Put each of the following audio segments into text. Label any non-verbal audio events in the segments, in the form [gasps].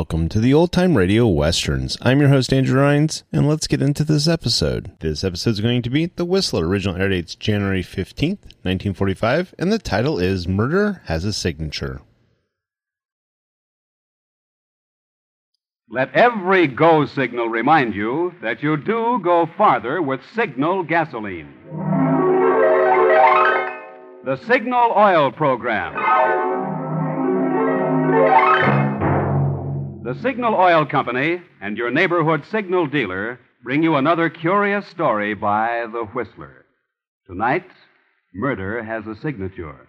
Welcome to the Old Time Radio Westerns. I'm your host, Andrew Rhynes, and let's get into this episode. This episode is going to be The Whistler. Original air dates January 15th, 1945, and the title is Murder Has a Signature. Let every go signal remind you that you do go farther with Signal gasoline. The Signal Oil Program. The Signal Oil Company and your neighborhood signal dealer bring you another curious story by The Whistler. Tonight, murder has a signature.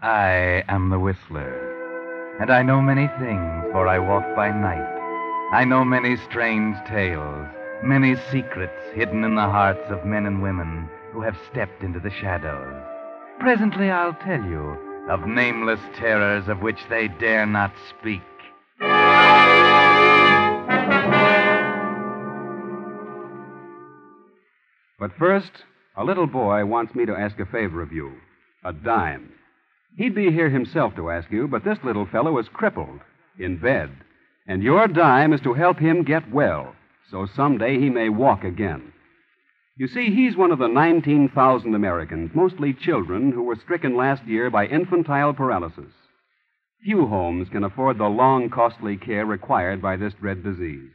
I am the Whistler, and I know many things, for I walk by night. I know many strange tales, many secrets hidden in the hearts of men and women who have stepped into the shadows. Presently I'll tell you of nameless terrors of which they dare not speak. But first, a little boy wants me to ask a favor of you a dime. He'd be here himself to ask you, but this little fellow is crippled, in bed. And your dime is to help him get well, so someday he may walk again. You see, he's one of the 19,000 Americans, mostly children, who were stricken last year by infantile paralysis. Few homes can afford the long, costly care required by this dread disease.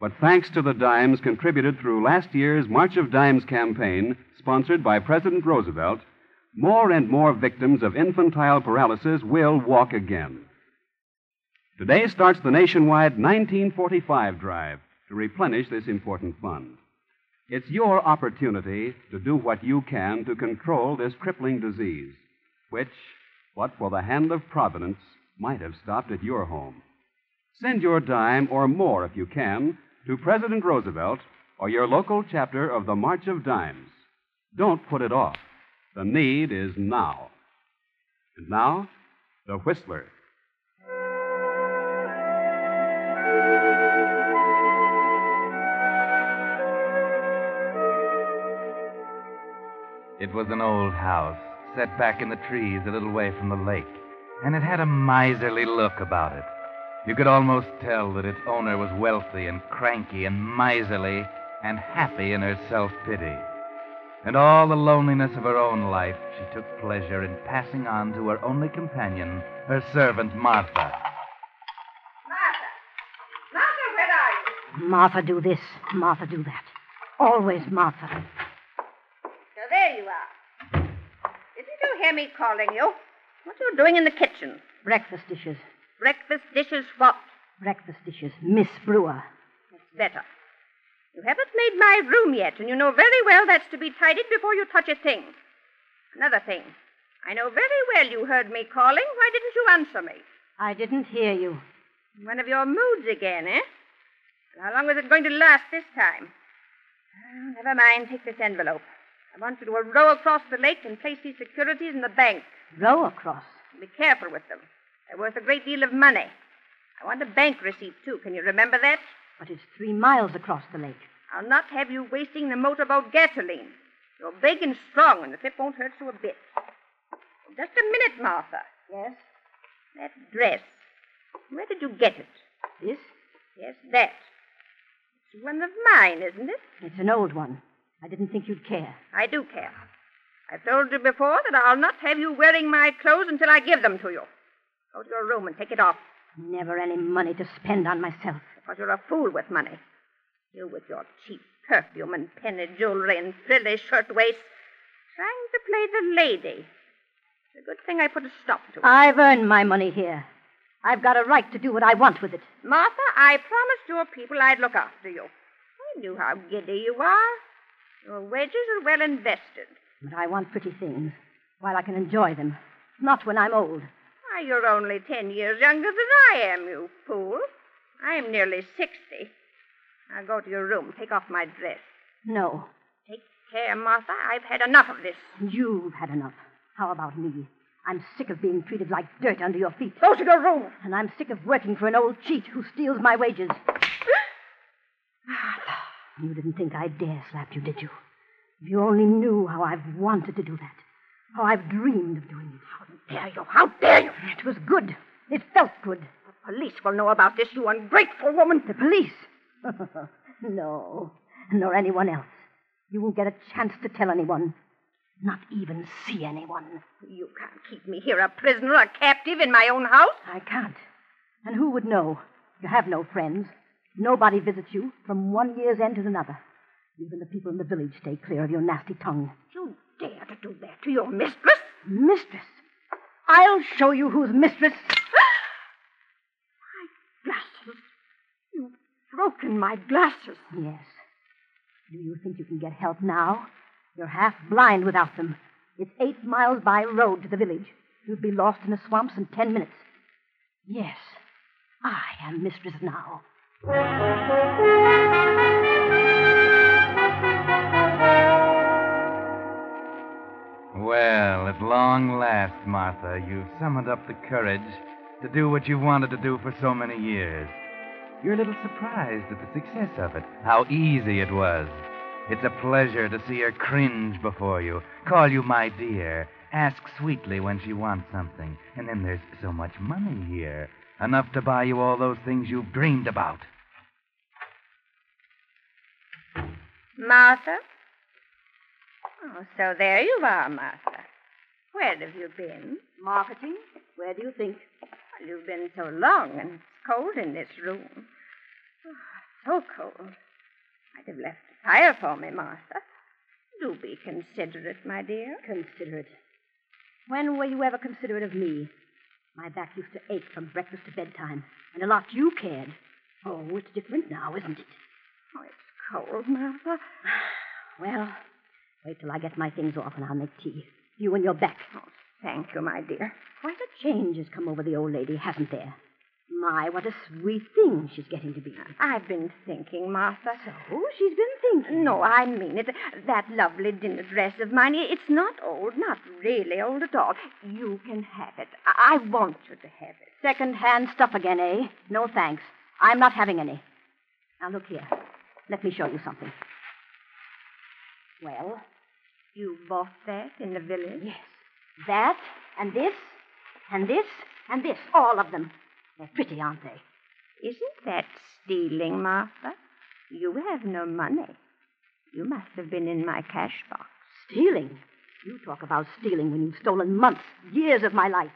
But thanks to the dimes contributed through last year's March of Dimes campaign, sponsored by President Roosevelt, more and more victims of infantile paralysis will walk again. Today starts the nationwide 1945 drive to replenish this important fund. It's your opportunity to do what you can to control this crippling disease, which, but for the hand of Providence, might have stopped at your home. Send your dime or more if you can to President Roosevelt or your local chapter of the March of Dimes. Don't put it off. The need is now. And now, the Whistler. It was an old house, set back in the trees a little way from the lake, and it had a miserly look about it. You could almost tell that its owner was wealthy and cranky and miserly and happy in her self pity. And all the loneliness of her own life she took pleasure in passing on to her only companion, her servant Martha. Martha! Martha, where are you? Martha, do this. Martha, do that. Always Martha. So there you are. Didn't you hear me calling you? What are you doing in the kitchen? Breakfast dishes. Breakfast dishes what? Breakfast dishes. Miss Brewer. That's better. You haven't made my room yet, and you know very well that's to be tidied before you touch a thing. Another thing. I know very well you heard me calling. Why didn't you answer me? I didn't hear you. One of your moods again, eh? How long was it going to last this time? Oh, never mind. Take this envelope. I want you to row across the lake and place these securities in the bank. Row across. Be careful with them. They're worth a great deal of money. I want a bank receipt, too. Can you remember that? But it's three miles across the lake. I'll not have you wasting the motorboat gasoline. You're big and strong, and the trip won't hurt you a bit. Just a minute, Martha. Yes? That dress. Where did you get it? This? Yes, that. It's one of mine, isn't it? It's an old one. I didn't think you'd care. I do care. I've told you before that I'll not have you wearing my clothes until I give them to you. Go to your room and take it off. Never any money to spend on myself. Because you're a fool with money. You with your cheap perfume and penny jewelry and frilly shirtwaists. Trying to play the lady. It's a good thing I put a stop to it. I've earned my money here. I've got a right to do what I want with it. Martha, I promised your people I'd look after you. I knew how giddy you are. Your wages are well invested. But I want pretty things while I can enjoy them. Not when I'm old. Why, you're only ten years younger than I am, you fool. I'm nearly sixty. Now go to your room. Take off my dress. No. Take care, Martha. I've had enough of this. You've had enough. How about me? I'm sick of being treated like dirt under your feet. Go to your room. And I'm sick of working for an old cheat who steals my wages. [gasps] You didn't think I'd dare slap you, did you? If you only knew how I've wanted to do that. How I've dreamed of doing it. How dare you? How dare you? It was good. It felt good. The police will know about this, you ungrateful woman. The police? [laughs] no, nor anyone else. You won't get a chance to tell anyone. Not even see anyone. You can't keep me here a prisoner, a captive in my own house. I can't. And who would know? You have no friends. Nobody visits you from one year's end to another. Even the people in the village stay clear of your nasty tongue. You dare to do that to your mistress? Mistress? I'll show you who's mistress. my glasses. You've broken my glasses. Yes. Do you think you can get help now? You're half blind without them. It's eight miles by road to the village. You'd be lost in the swamps in ten minutes. Yes, I am mistress now. Well, at long last, Martha, you've summoned up the courage to do what you've wanted to do for so many years. You're a little surprised at the success of it, how easy it was. It's a pleasure to see her cringe before you, call you my dear, ask sweetly when she wants something, and then there's so much money here, enough to buy you all those things you've dreamed about. Martha? Oh, so there you are, Martha. Where have you been? Marketing? Where do you think? Well, you've been so long, and it's cold in this room. Oh, so cold. I'd have left a fire for me, Martha. Do be considerate, my dear. Considerate. When were you ever considerate of me? My back used to ache from breakfast to bedtime, and a lot you cared. Oh, it's different now, isn't it? Oh, it's cold, Martha. [sighs] Well, wait till I get my things off and I'll make tea. You and your back. Oh, thank you, my dear. Quite a change has come over the old lady, hasn't there? My, what a sweet thing she's getting to be. I've been thinking, Martha. So she's been thinking. No, I mean it. That lovely dinner dress of mine, it's not old, not really old at all. You can have it. I, I want you to have it. Second-hand stuff again, eh? No thanks. I'm not having any. Now, look here. Let me show you something. Well? You bought that in the village? Yes. That, and this, and this, and this. All of them. They're pretty, aren't they? Isn't that stealing, Martha? You have no money. You must have been in my cash box. Stealing? You talk about stealing when you've stolen months, years of my life.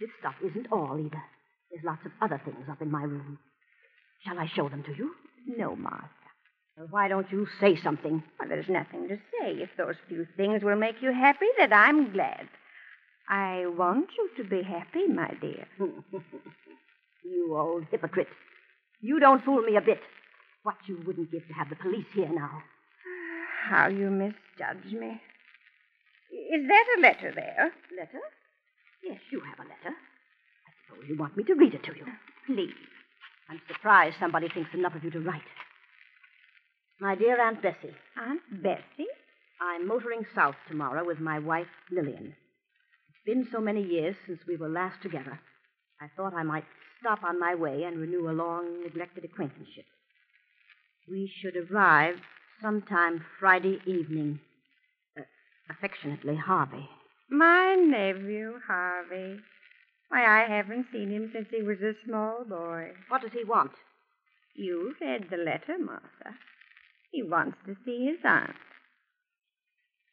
This stuff isn't all either. There's lots of other things up in my room. Shall I show them to you? No, Martha. Well, why don't you say something? Well, there's nothing to say. If those few things will make you happy, then I'm glad. I want you to be happy, my dear. [laughs] you old hypocrite. You don't fool me a bit. What you wouldn't give to have the police here now. [sighs] How you misjudge me. Is that a letter there? Letter? Yes, you have a letter. I suppose you want me to read it to you. Please. I'm surprised somebody thinks enough of you to write. My dear Aunt Bessie. Aunt Bessie? I'm motoring south tomorrow with my wife, Lillian. It's been so many years since we were last together. I thought I might stop on my way and renew a long neglected acquaintanceship. We should arrive sometime Friday evening. Uh, affectionately, Harvey. My nephew, Harvey. Why, I haven't seen him since he was a small boy. What does he want? You read the letter, Martha. He wants to see his aunt.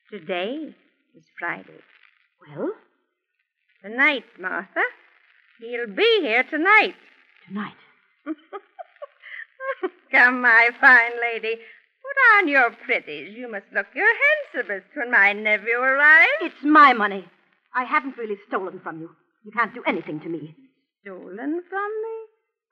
Today is Friday. Well? Tonight, Martha. He'll be here tonight. Tonight? [laughs] Come, my fine lady. Put on your pretties. You must look your handsomest when my nephew arrives. It's my money. I haven't really stolen from you. You can't do anything to me. Stolen from me?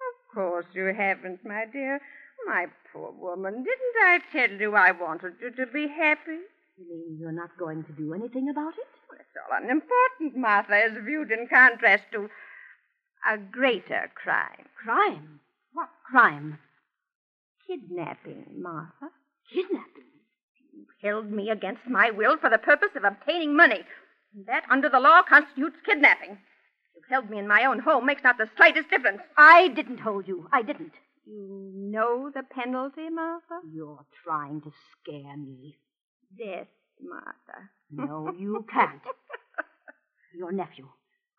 Of course you haven't, my dear. My poor woman, didn't I tell you I wanted you to be happy? You mean you're not going to do anything about it? Well, it's all unimportant, Martha, as viewed in contrast to a greater crime. Crime? What crime? Kidnapping, Martha. Kidnapping? You held me against my will for the purpose of obtaining money. And that, under the law, constitutes kidnapping. You held me in my own home makes not the slightest difference. I didn't hold you. I didn't. You know the penalty, Martha? You're trying to scare me. Death, Martha. No, you [laughs] can't. Your nephew.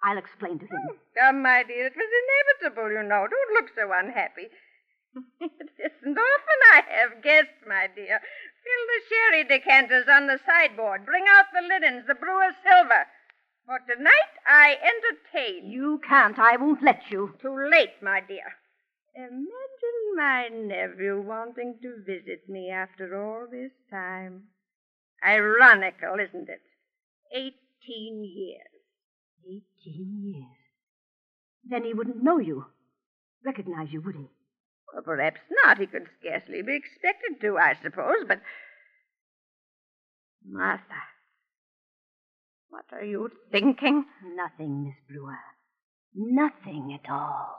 I'll explain to him. Hmm. Come, my dear, it was inevitable, you know. Don't look so unhappy. [laughs] it isn't often I have guests, my dear. Fill the sherry decanters on the sideboard. Bring out the linens, the brewer's silver. For tonight I entertain. You can't. I won't let you. Too late, my dear. My nephew wanting to visit me after all this time. Ironical, isn't it? Eighteen years. Eighteen years. Then he wouldn't know you, recognize you, would he? Well, perhaps not. He could scarcely be expected to, I suppose, but. Martha, what are you thinking? Nothing, Miss Brewer. Nothing at all.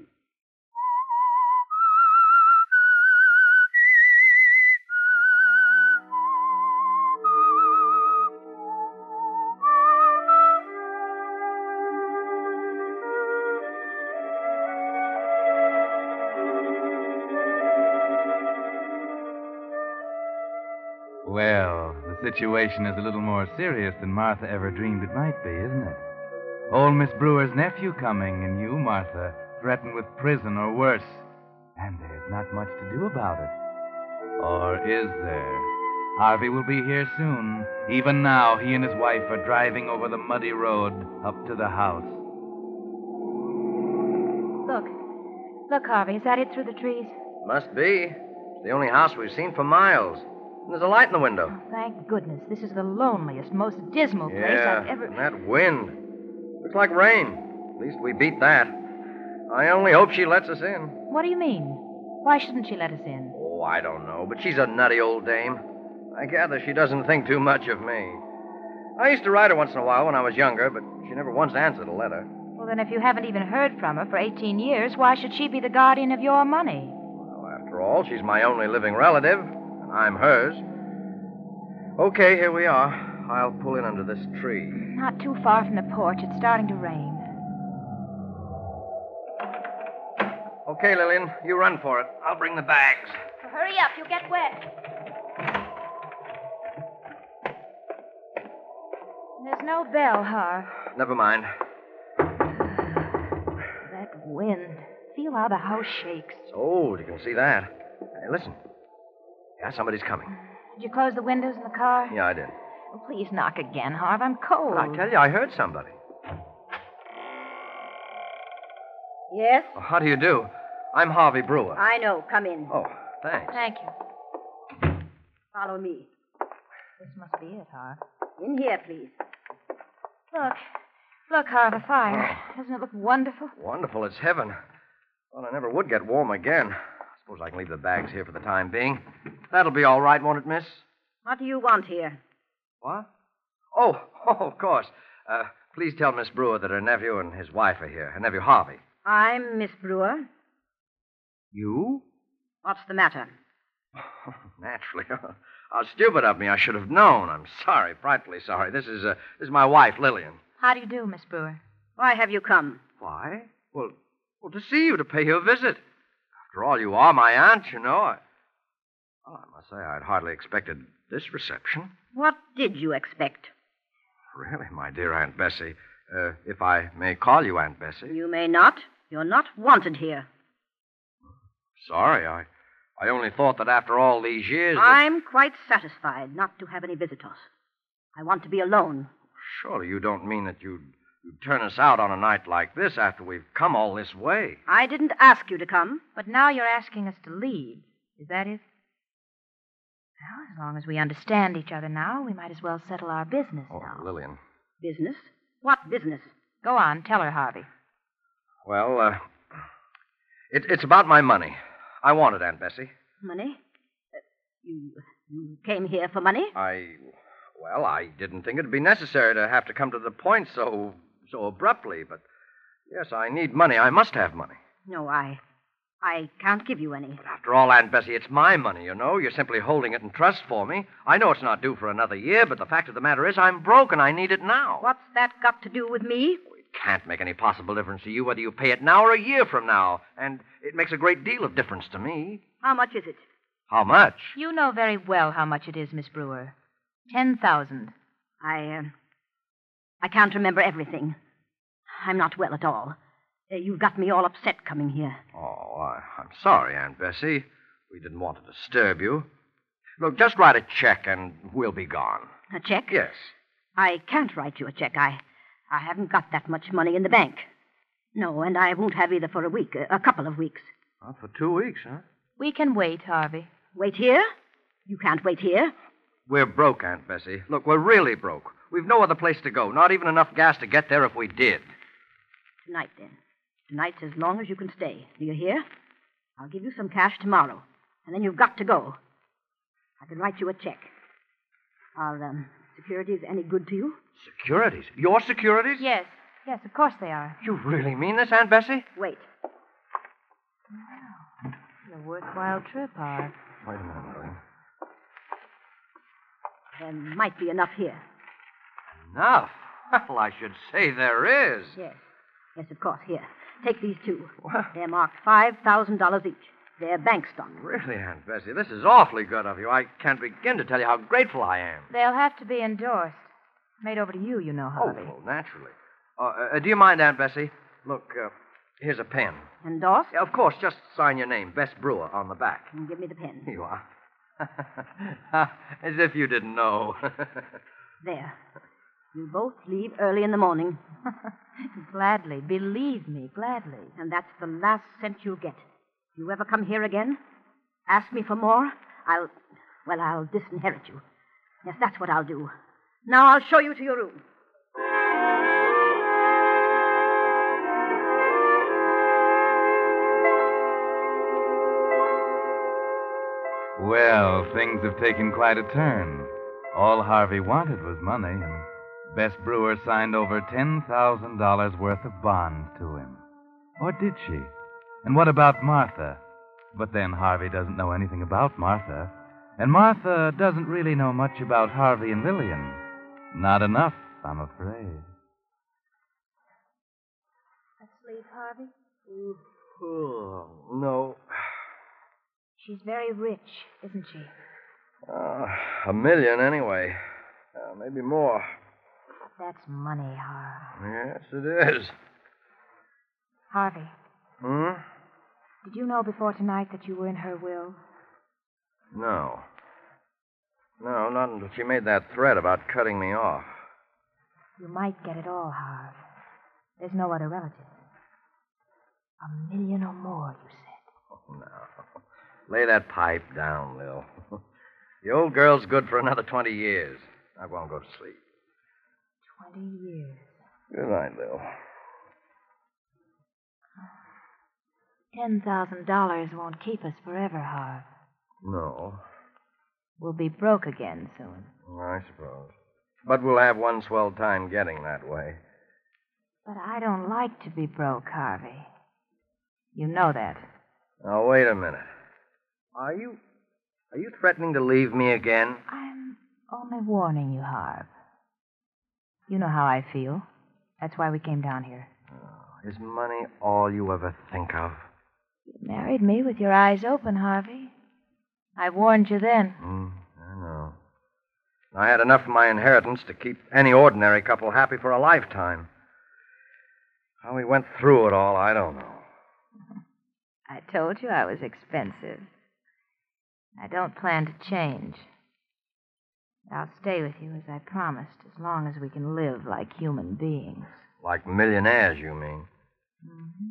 Situation is a little more serious than Martha ever dreamed it might be, isn't it? Old Miss Brewer's nephew coming, and you, Martha, threatened with prison or worse. And there's not much to do about it. Or is there? Harvey will be here soon. Even now, he and his wife are driving over the muddy road up to the house. Look. Look, Harvey. Is that it through the trees? Must be. It's the only house we've seen for miles. There's a light in the window. Oh, thank goodness. This is the loneliest, most dismal place yeah, I've ever. Been. And that wind. Looks like rain. At least we beat that. I only hope she lets us in. What do you mean? Why shouldn't she let us in? Oh, I don't know, but she's a nutty old dame. I gather she doesn't think too much of me. I used to write her once in a while when I was younger, but she never once answered a letter. Well, then, if you haven't even heard from her for 18 years, why should she be the guardian of your money? Well, after all, she's my only living relative, I'm hers. Okay, here we are. I'll pull in under this tree. Not too far from the porch. It's starting to rain. Okay, Lillian, you run for it. I'll bring the bags. hurry up. You'll get wet. There's no bell, Harv. Never mind. That wind. Feel how the house shakes. It's old, you can see that. Hey, listen. Yeah, somebody's coming. Did you close the windows in the car? Yeah, I did. Well, please knock again, Harve. I'm cold. I tell you, I heard somebody. Yes? Oh, how do you do? I'm Harvey Brewer. I know. Come in. Oh, thanks. Thank you. Follow me. This must be it, Harve. In here, please. Look. Look, Harv, a fire. Oh. Doesn't it look wonderful? Wonderful. It's heaven. Well, I never would get warm again. I suppose I can leave the bags here for the time being. That'll be all right, won't it, miss? What do you want here? What? Oh, [laughs] oh, of course. Uh, please tell Miss Brewer that her nephew and his wife are here. Her nephew Harvey. I'm Miss Brewer. You? What's the matter? [laughs] Naturally. [laughs] How stupid of me. I should have known. I'm sorry, frightfully sorry. This is, uh, this is my wife, Lillian. How do you do, Miss Brewer? Why have you come? Why? Well, well, to see you, to pay you a visit. After all, you are my aunt, you know. I, well, I must say, I'd hardly expected this reception. What did you expect? Really? my dear Aunt Bessie. Uh, if I may call you Aunt Bessie. You may not. You're not wanted here. Sorry, I, I only thought that after all these years. that- I'm quite satisfied not to have any visitors. I want to be alone. Surely you don't mean that you'd, you'd turn us out on a night like this after we've come all this way. I didn't ask you to come. But now you're asking us to leave. Is that it? Well, as long as we understand each other now, we might as well settle our business Oh, now. Lillian. Business? What business? Go on, tell her, Harvey. Well, uh, it, it's about my money. I want it, Aunt Bessie. Money? Uh, you, you came here for money? I, well, I didn't think it'd be necessary to have to come to the point so, so abruptly, but yes, I need money. I must have money. No, I. I can't give you any. After all, Aunt Bessie, it's my money, you know. You're simply holding it in trust for me. I know it's not due for another year, but the fact of the matter is I'm broke and I need it now. What's that got to do with me? It can't make any possible difference to you whether you pay it now or a year from now, and it makes a great deal of difference to me. How much is it? How much? You know very well how much it is, Miss Brewer. Ten thousand. I, uh, I can't remember everything. I'm not well at all. Uh, you've got me all upset coming here. Oh, I, I'm sorry, Aunt Bessie. We didn't want to disturb you. Look, just write a check and we'll be gone. A check? Yes. I can't write you a check. I, I haven't got that much money in the bank. No, and I won't have either for a week, a, a couple of weeks. Not for two weeks, huh? We can wait, Harvey. Wait here? You can't wait here. We're broke, Aunt Bessie. Look, we're really broke. We've no other place to go, not even enough gas to get there if we did. Tonight, then. Tonight's as long as you can stay. Do you hear? I'll give you some cash tomorrow, and then you've got to go. I can write you a check. Are um, securities any good to you? Securities? Your securities? Yes, yes, of course they are. You really mean this, Aunt Bessie? Wait. It's a worthwhile trip, Harv. Wait a minute, Lillian. There might be enough here. Enough? Well, I should say there is. Yes. Yes, of course. Here. Take these two. What? They're marked $5,000 each. They're bank stock. Really, Aunt Bessie, this is awfully good of you. I can't begin to tell you how grateful I am. They'll have to be endorsed. Made over to you, you know, Oh, well, naturally. Uh, uh, do you mind, Aunt Bessie? Look, uh, here's a pen. Endorsed? Yeah, of course, just sign your name, Bess Brewer, on the back. And give me the pen. You are. [laughs] As if you didn't know. [laughs] There. You both leave early in the morning. [laughs] gladly. Believe me, gladly. And that's the last cent you'll get. You ever come here again? Ask me for more? I'll. Well, I'll disinherit you. Yes, that's what I'll do. Now I'll show you to your room. Well, things have taken quite a turn. All Harvey wanted was money, and Bess Brewer signed over $10,000 worth of bonds to him. Or did she? And what about Martha? But then Harvey doesn't know anything about Martha. And Martha doesn't really know much about Harvey and Lillian. Not enough, I'm afraid. Asleep, Harvey? oh, no. She's very rich, isn't she? Uh, a million, anyway. Uh, maybe more. That's money, Harv. Yes, it is. Harvey, Hmm? did you know before tonight that you were in her will? No. No, not until she made that threat about cutting me off. You might get it all, Harv. There's no other relative. A million or more, you said. Oh, no. Lay that pipe down, Lil. [laughs] the old girl's good for another 20 years. I won't go to sleep. Twenty years. Good night, Lil. Ten thousand dollars won't keep us forever, Harv. No, We'll be broke again soon. I suppose. But we'll have one swell time getting that way. But I don't like to be broke, Harvey. You know that. Now, wait a minute. Are you. Are you threatening to leave me again? I'm only warning you, Harv. You know how I feel. That's why we came down here. Is money all you ever think of? You married me with your eyes open, Harvey. I warned you then. Hmm, I know. I had enough of my inheritance to keep any ordinary couple happy for a lifetime. How we went through it all, I don't know. I told you I was expensive. I don't plan to change. I'll stay with you as I promised, as long as we can live like human beings. Like millionaires, you mean? Mm-hmm.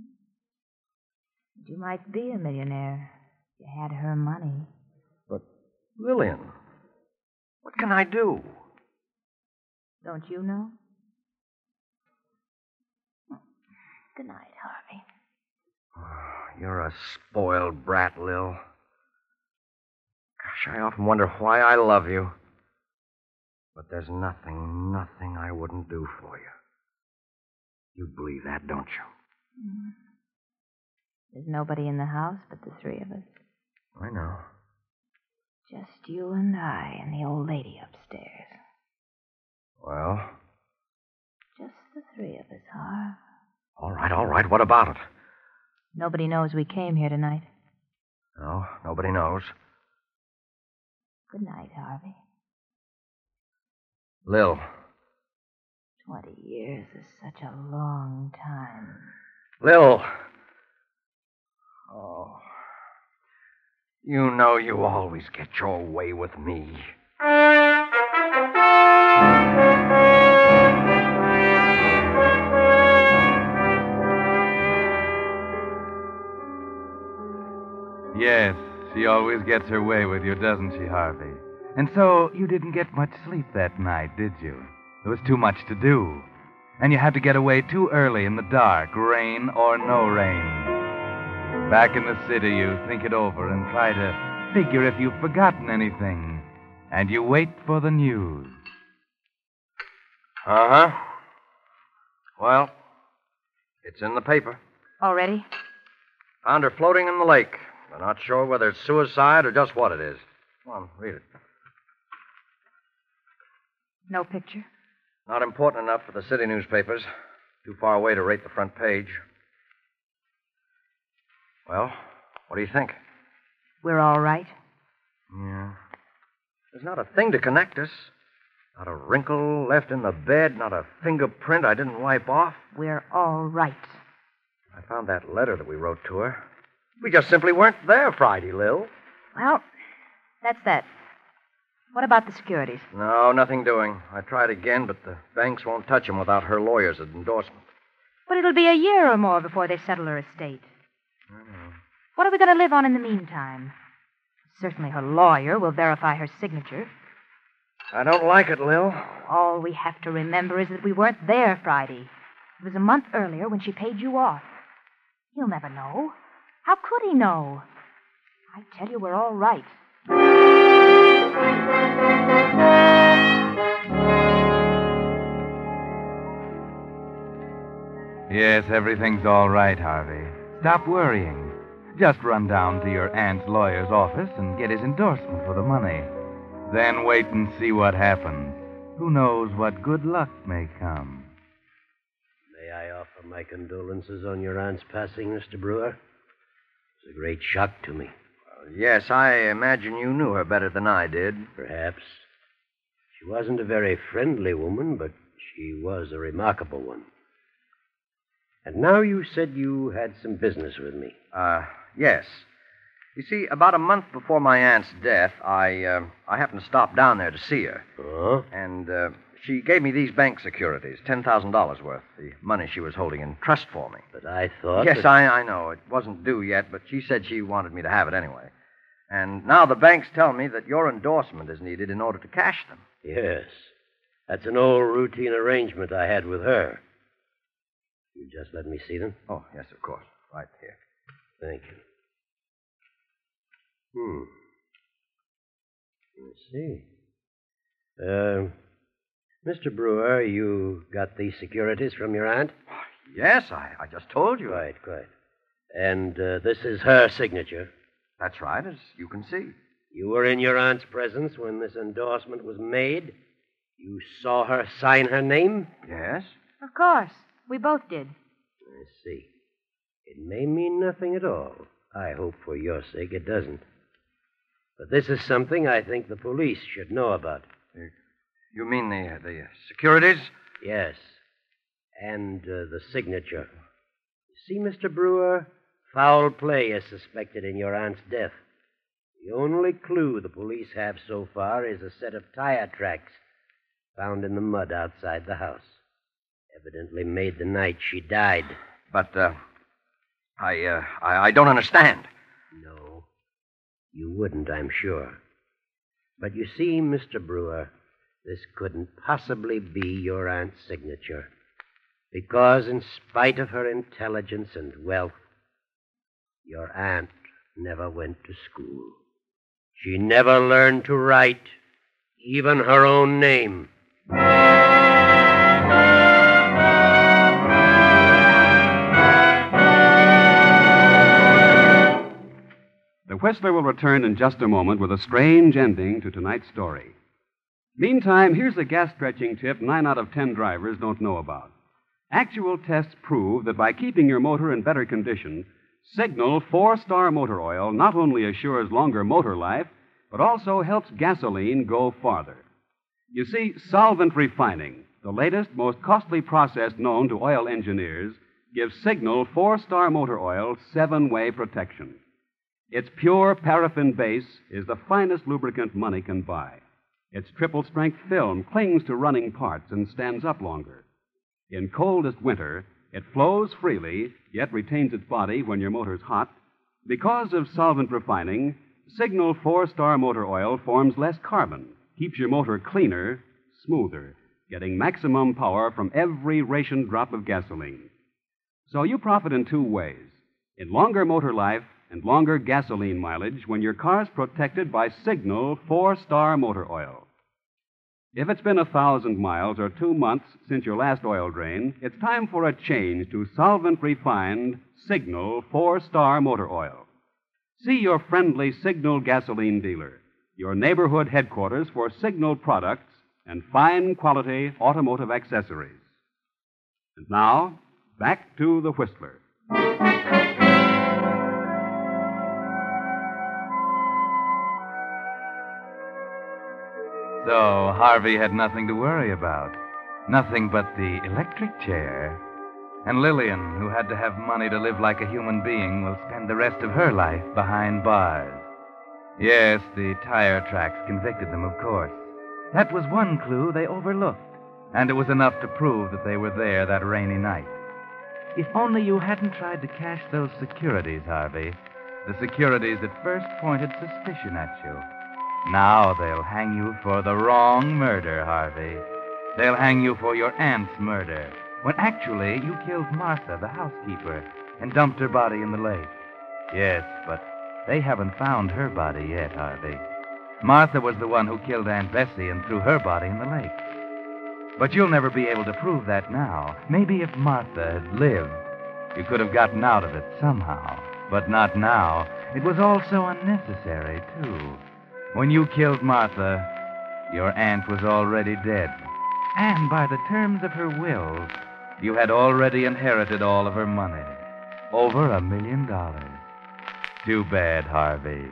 You might be a millionaire if you had her money. But, Lillian, what can I do? Don't you know? Good night, Harvey. [sighs] You're a spoiled brat, Lil. Gosh, I often wonder why I love you. But there's nothing, nothing I wouldn't do for you. You believe that, don't you? Mm. There's nobody in the house but the three of us. I know. Just you and I and the old lady upstairs. Well? Just the three of us, Harv. All right, all right. What about it? Nobody knows we came here tonight. No, nobody knows. Good night, Harvey. Lil. Twenty years is such a long time. Lil. Oh. You know you always get your way with me. Yes, she always gets her way with you, doesn't she, Harvey? And so you didn't get much sleep that night, did you? There was too much to do. And you had to get away too early in the dark, rain or no rain. Back in the city, you think it over and try to figure if you've forgotten anything. And you wait for the news. Uh huh. Well, it's in the paper. Already? Found her floating in the lake. We're not sure whether it's suicide or just what it is. Come on, read it. No picture? Not important enough for the city newspapers. Too far away to rate the front page. Well, what do you think? We're all right. Yeah. There's not a thing to connect us. Not a wrinkle left in the bed, not a fingerprint I didn't wipe off. We're all right. I found that letter that we wrote to her. We just simply weren't there Friday, Lil. Well, that's that. What about the securities? No, nothing doing. I tried again, but the banks won't touch them without her lawyer's endorsement. But it'll be a year or more before they settle her estate. I know. What are we going to live on in the meantime? Certainly her lawyer will verify her signature. I don't like it, Lil. All we have to remember is that we weren't there Friday. It was a month earlier when she paid you off. He'll never know. How could he know? I tell you, we're all right. Yes, everything's all right, Harvey. Stop worrying. Just run down to your aunt's lawyer's office and get his endorsement for the money. Then wait and see what happens. Who knows what good luck may come? May I offer my condolences on your aunt's passing, Mr. Brewer? It's a great shock to me. Yes, I imagine you knew her better than I did. Perhaps. She wasn't a very friendly woman, but she was a remarkable one. And now you said you had some business with me. Uh, yes. You see, about a month before my aunt's death, I uh, I happened to stop down there to see her, Oh? and uh, she gave me these bank securities, ten thousand dollars worth, the money she was holding in trust for me. But I thought. yes, that- I I know it wasn't due yet, but she said she wanted me to have it anyway. And now the banks tell me that your endorsement is needed in order to cash them. Yes. That's an old routine arrangement I had with her. You just let me see them? Oh, yes, of course, right here. Thank you. Hmm. Let's see. Uh, Mr. Brewer, you got these securities from your aunt? Yes, I, I just told you. Quite, quite. And uh, this is her signature. That's right, as you can see. You were in your aunt's presence when this endorsement was made. You saw her sign her name? Yes? Of course. We both did. I see. It may mean nothing at all. I hope for your sake it doesn't. But this is something I think the police should know about. Uh, you mean the, uh, the uh, securities? Yes. And uh, the signature. See, Mr. Brewer, foul play is suspected in your aunt's death. The only clue the police have so far is a set of tire tracks found in the mud outside the house. Evidently made the night she died. But, uh, I, uh, I, I don't understand. No, you wouldn't, I'm sure. But you see, Mr. Brewer, this couldn't possibly be your aunt's signature. Because, in spite of her intelligence and wealth, your aunt never went to school. She never learned to write even her own name. The Whistler will return in just a moment with a strange ending to tonight's story. Meantime, here's a gas stretching tip nine out of ten drivers don't know about. Actual tests prove that by keeping your motor in better condition, Signal four star motor oil not only assures longer motor life, but also helps gasoline go farther. You see, solvent refining, the latest, most costly process known to oil engineers, gives Signal four star motor oil seven way protection. Its pure paraffin base is the finest lubricant money can buy. Its triple strength film clings to running parts and stands up longer. In coldest winter, it flows freely, yet retains its body when your motor's hot. Because of solvent refining, Signal four star motor oil forms less carbon, keeps your motor cleaner, smoother, getting maximum power from every ration drop of gasoline. So you profit in two ways in longer motor life and longer gasoline mileage when your car's protected by Signal four star motor oil. If it's been a thousand miles or two months since your last oil drain, it's time for a change to solvent refined Signal four star motor oil. See your friendly Signal gasoline dealer, your neighborhood headquarters for Signal products and fine quality automotive accessories. And now, back to the Whistler. So Harvey had nothing to worry about. Nothing but the electric chair. And Lillian, who had to have money to live like a human being, will spend the rest of her life behind bars. Yes, the tire tracks convicted them, of course. That was one clue they overlooked, and it was enough to prove that they were there that rainy night. If only you hadn't tried to cash those securities, Harvey. The securities that first pointed suspicion at you. Now they'll hang you for the wrong murder, Harvey. They'll hang you for your aunt's murder, when actually you killed Martha, the housekeeper, and dumped her body in the lake. Yes, but they haven't found her body yet, Harvey. Martha was the one who killed Aunt Bessie and threw her body in the lake. But you'll never be able to prove that now. Maybe if Martha had lived, you could have gotten out of it somehow. But not now. It was all so unnecessary, too. When you killed Martha, your aunt was already dead. And by the terms of her will, you had already inherited all of her money. Over a million dollars. Too bad, Harvey.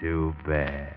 Too bad.